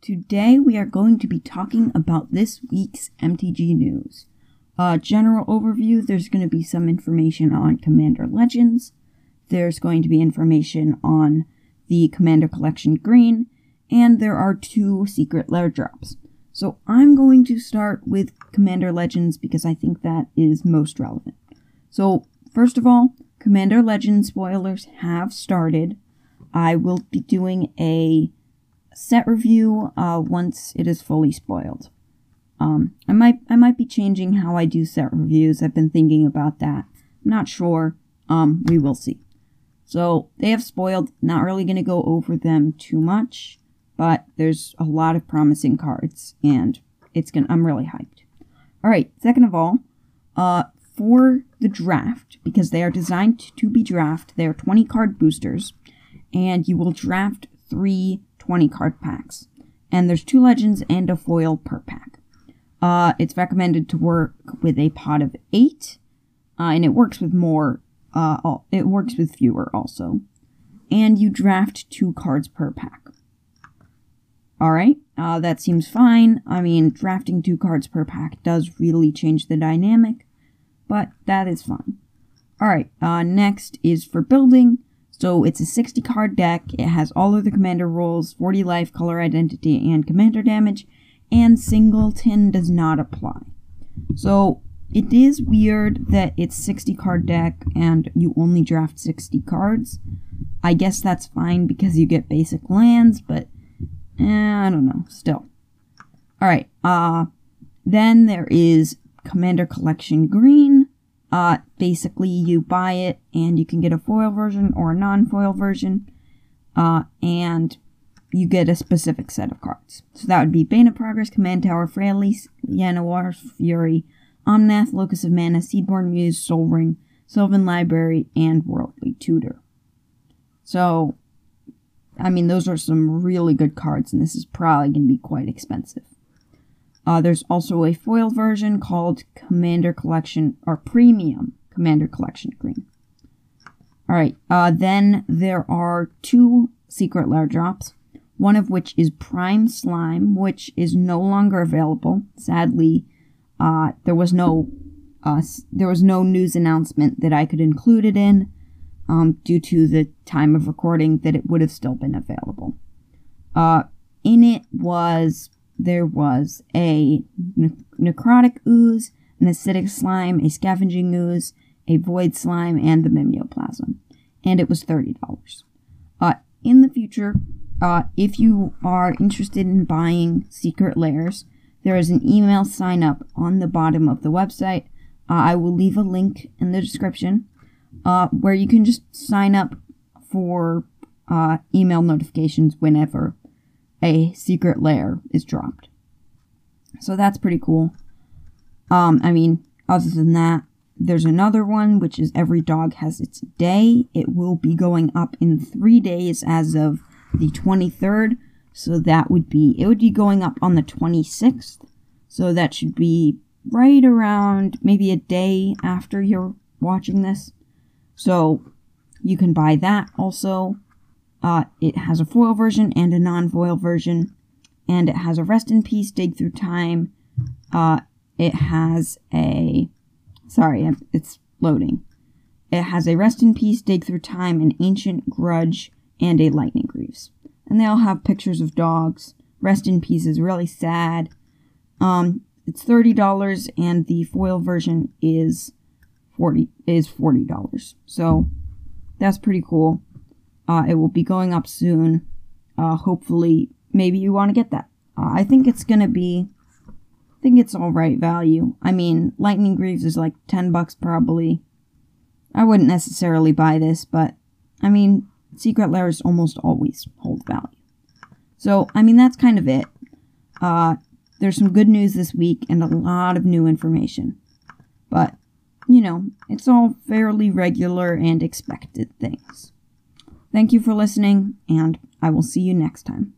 Today we are going to be talking about this week's MTG news. Uh, general overview there's going to be some information on Commander Legends, there's going to be information on the Commander Collection Green, and there are two secret lair drops. So I'm going to start with Commander Legends because I think that is most relevant. So, first of all, Commander Legends spoilers have started. I will be doing a set review uh, once it is fully spoiled. Um, I might I might be changing how I do set reviews. I've been thinking about that. I'm not sure. Um, we will see. So they have spoiled. Not really going to go over them too much, but there's a lot of promising cards, and it's gonna. I'm really hyped. All right. Second of all, uh, for the draft because they are designed to be draft. They are 20 card boosters, and you will draft three 20 card packs. And there's two legends and a foil per pack. Uh, it's recommended to work with a pod of eight, uh, and it works with more. Uh, it works with fewer also, and you draft two cards per pack. All right, uh, that seems fine. I mean, drafting two cards per pack does really change the dynamic, but that is fine. All right, uh, next is for building. So it's a 60 card deck. It has all of the commander rules, 40 life, color identity, and commander damage, and singleton does not apply. So it is weird that it's 60 card deck and you only draft 60 cards. I guess that's fine because you get basic lands, but eh, I don't know. Still. Alright, uh, then there is Commander Collection Green. Uh, basically, you buy it and you can get a foil version or a non foil version, uh, and you get a specific set of cards. So that would be Bane of Progress, Command Tower, Freyalise, Llanowar Fury, Omnath, Locus of Mana, Seedborn Muse, Sol Ring, Sylvan Library, and Worldly Tutor. So, I mean, those are some really good cards, and this is probably going to be quite expensive. Uh, there's also a foil version called Commander Collection or Premium Commander Collection Green. All right. Uh, then there are two secret lair drops. One of which is Prime Slime, which is no longer available. Sadly, uh, there was no uh, there was no news announcement that I could include it in um, due to the time of recording that it would have still been available. Uh, in it was there was a ne- necrotic ooze, an acidic slime, a scavenging ooze, a void slime, and the mimeoplasm. And it was $30. Uh, in the future, uh, if you are interested in buying secret lairs, there is an email sign up on the bottom of the website. Uh, I will leave a link in the description uh, where you can just sign up for uh, email notifications whenever a secret lair is dropped. So that's pretty cool. Um, I mean, other than that, there's another one, which is Every Dog Has Its Day. It will be going up in three days as of the 23rd. So that would be, it would be going up on the 26th. So that should be right around maybe a day after you're watching this. So you can buy that also. Uh, it has a foil version and a non-foil version, and it has a rest in peace, dig through time. Uh, it has a, sorry, it's loading. It has a rest in peace, dig through time, an ancient grudge, and a lightning greaves. And they all have pictures of dogs. Rest in peace is really sad. Um, it's thirty dollars, and the foil version is forty is forty dollars. So that's pretty cool. Uh, it will be going up soon. Uh, hopefully, maybe you want to get that. Uh, I think it's gonna be. I think it's all right value. I mean, Lightning Greaves is like ten bucks probably. I wouldn't necessarily buy this, but I mean, secret lairs almost always hold value. So, I mean, that's kind of it. Uh, there's some good news this week and a lot of new information. But, you know, it's all fairly regular and expected things. Thank you for listening, and I will see you next time.